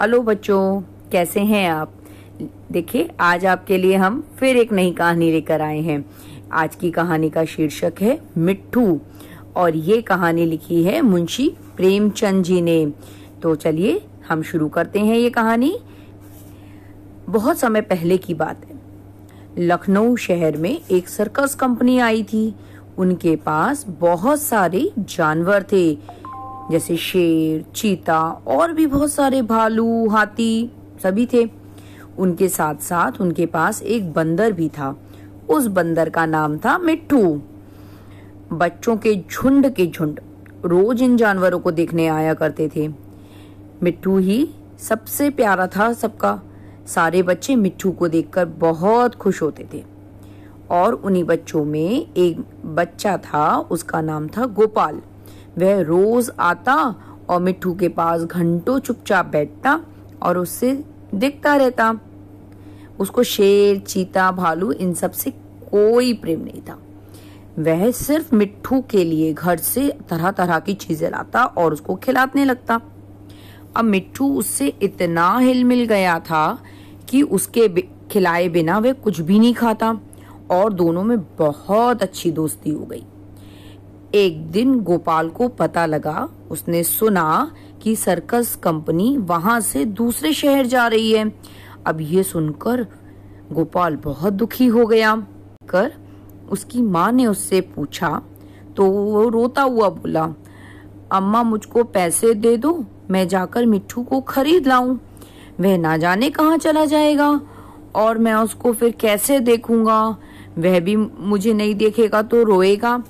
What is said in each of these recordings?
Hello बच्चों, कैसे हैं आप? देखिए, आज आपके लिए हम फिर एक नई कहानी लेकर आए हैं। आज की कहानी का शीर्षक है मिट्टू, और ये कहानी लिखी है मुंशी प्रेमचंद जी ने। तो चलिए, हम शुरू करते हैं ये कहानी। बहुत समय पहले की बात है। लखनऊ शहर में एक सर्कस कंपनी आई थी। उनके पास बहुत सारे जानवर थे। जैसे शेर, चीता और भी बहुत सारे भालू, हाथी सभी थे। उनके साथ साथ उनके पास एक बंदर भी था। उस बंदर का नाम था मिट्टू। बच्चों के झुंड के झुंड रोज इन जानवरों को देखने आया करते थे। मिट्टू ही सबसे प्यारा था सबका। सारे बच्चे मिट्टू को देखकर बहुत खुश होते थे। और उन्हीं बच्चों में एक बच्चा था, उसका नाम था गोपाल। वह रोज आता और मिट्टू के पास घंटों चुपचाप बैठता और उससे दिखता रहता। उसको शेर, चीता, भालू इन सबसे कोई प्रेम नहीं था। वह सिर्फ़ मिट्टू के लिए घर से तरह तरह की चीज़ें लाता और उसको खिलाने लगता। अब मिट्टू उससे इतना हिल मिल गया था कि उसके खिलाए बिना वह कुछ भी नहीं खाता और दोनों में बहुत अच्छी दोस्ती हो गई। एक दिन गोपाल को पता लगा, उसने सुना कि सर्कस कंपनी वहाँ से दूसरे शहर जा रही है। अब ये सुनकर गोपाल बहुत दुखी हो गया। कर उसकी माँ ने उससे पूछा तो वो रोता हुआ बोला, अम्मा मुझको पैसे दे दो, मैं जाकर मिट्टू को खरीद लाऊं। वह ना जाने कहाँ चला जाएगा, और मैं उसको फिर कैसे देखूँगा? वह भी मुझे नहीं देखेगा तो रोएगा।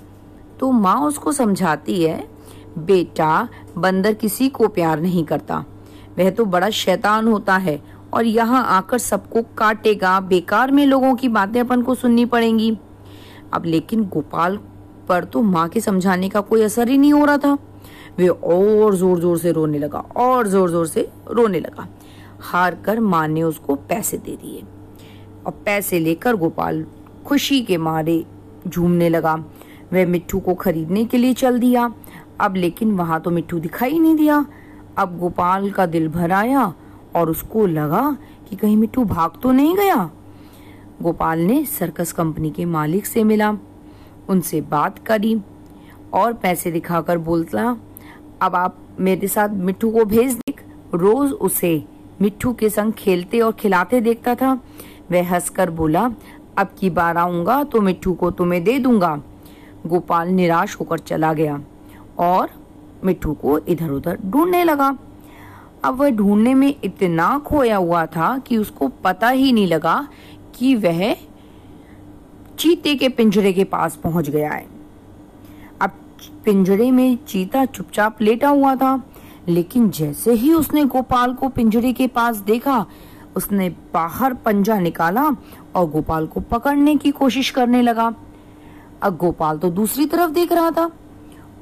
तो माँ उसको समझाती है, बेटा, बंदर किसी को प्यार नहीं करता। वह तो बड़ा शैतान होता है और यहाँ आकर सबको काटेगा। बेकार में लोगों की बातें अपन को सुननी पड़ेंगी। अब लेकिन गोपाल पर तो माँ के समझाने का कोई असर ही नहीं हो रहा था। वे और ज़ोर ज़ोर से रोने लगा, और ज़ोर ज़ोर से रोने लगा। हार कर माँ ने उसको पैसे दे दिए। और पैसे लेकर गोपाल खुशी के मारे झूमने लगा। वह मिट्टू को खरीदने के लिए चल दिया। अब लेकिन वहाँ तो मिट्टू दिखाई नहीं दिया। अब गोपाल का दिल भर आया और उसको लगा कि कहीं मिट्टू भाग तो नहीं गया। गोपाल ने सर्कस कंपनी के मालिक से मिला। उनसे बात करी और पैसे दिखाकर बोलता, अब आप मेरे साथ मिट्टू को भेज देख। रोज उसे मिट्टू के संग खेलते और खिलाते देखता था। वह हंसकर बोला, अब की बार आऊँगा तो मिट्टू को तुम्हें दे दूँगा। गोपाल निराश होकर चला गया और मिट्टू को इधर उधर ढूँढने लगा। अब वह ढूँढने में इतना खोया हुआ था कि उसको पता ही नहीं लगा कि वह चीते के पिंजरे के पास पहुँच गया है। अब पिंजरे में चीता चुपचाप लेटा हुआ था, लेकिन जैसे ही उसने गोपाल को पिंजरे के पास देखा, उसने बाहर पंजा निकाला और गोपाल को पकड़ने की कोशिश करने लगा। अब गोपाल तो दूसरी तरफ़ देख रहा था।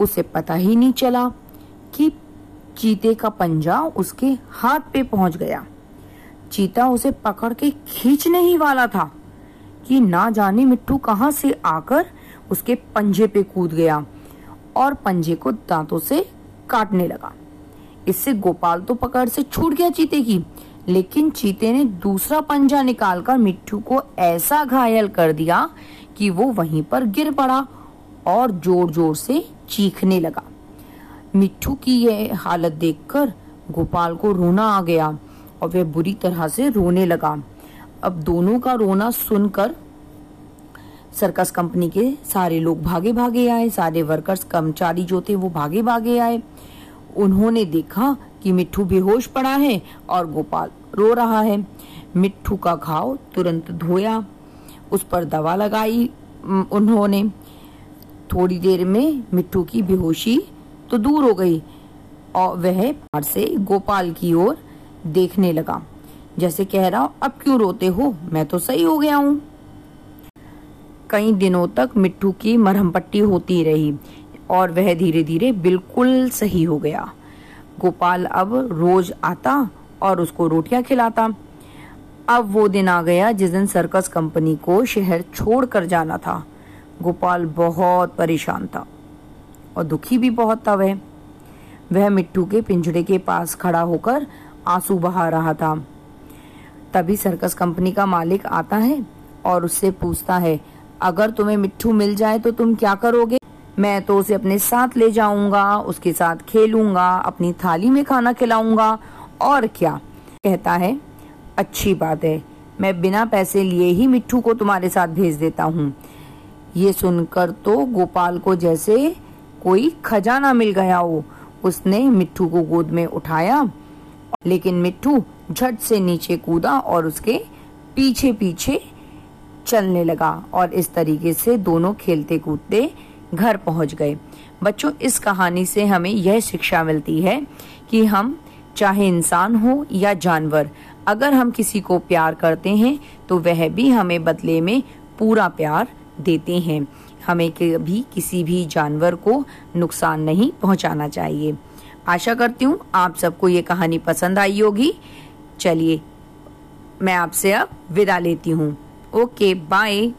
उसे पता ही नहीं चला कि चीते का पंजा उसके हाथ पे पहुँच गया। चीता उसे पकड़ के खींचने ही वाला था कि ना जाने मिट्टू कहाँ से आकर उसके पंजे पे कूद गया और पंजे को दांतों से काटने लगा। इससे गोपाल तो पकड़ से छूट गया चीते की लेकिन चीते ने दूसरा पंजा निकालकर मिट्टू को ऐसा घायल कर दिया कि वो वहीं पर गिर पड़ा और ज़ोर ज़ोर से चीखने लगा। मिट्टू की यह हालत देखकर गोपाल को रोना आ गया और वह बुरी तरह से रोने लगा। अब दोनों का रोना सुनकर सर्कस कंपनी के सारे लोग भागे भागे आए, सारे वर्कर्स, कर्मचारी जो थे वो भागे भागे आए। उन्होंने देखा कि मिट्टू बेहोश पड़ा है और गोपाल रो रहा है। मिट्टू का घाव तुरंत धोया, उस पर दवा लगाई उन्होंने। थोड़ी देर में मिट्टू की बेहोशी तो दूर हो गई और वह पार से गोपाल की ओर देखने लगा। जैसे कह रहा, अब क्यों रोते हो? मैं तो सही हो गया हूँ। कई दिनों तक मिट्टू की मरहम पट्टी होती रही और वह धीरे धीरे बिल्कुल सही हो गया। गोपाल अब रोज आता और उसको रोटियाँ खिलाता। अब वो दिन आ गया जिस दिन सर्कस कंपनी को शहर छोड़कर जाना था। गोपाल बहुत परेशान था और दुखी भी बहुत था वह। वह मिट्टू के पिंजड़े के पास खड़ा होकर आँसू बहा रहा था। तभी सर्कस कंपनी का मालिक आता है और उससे पूछता है, अगर तुम्हें मिट्टू मिल जाए तो तुम क्या करोगे? मैं तो उसे अपने साथ ले जाऊँगा, उसके साथ खेलूँगा, अपनी थाली में खाना खिलाऊँगा। और क्या? कहता है, अच्छी बात है, मैं बिना पैसे लिए ही मिट्टू को तुम्हारे साथ भेज देता हूँ। ये सुनकर तो गोपाल को जैसे कोई खजाना मिल गया हो, उसने मिट्टू को गोद में उठाया। लेकिन मिट्टू झट से नीचे कूदा और उसके पीछे पीछे चलने लगा और इस तरीके से दोनों खेलते कूदते घर पहुँच गए। बच्चों, इस कहानी से हमें यह शिक्षा मिलती है कि हम चाहे इंसान हो या जानवर, अगर हम किसी को प्यार करते हैं तो वह भी हमें बदले में पूरा प्यार देते हैं। हमें कभी किसी भी जानवर को नुकसान नहीं पहुंचाना चाहिए। आशा करती हूँ आप सबको ये कहानी पसंद आई होगी। चलिए, मैं आपसे अब विदा लेती हूँ। Okay, bye.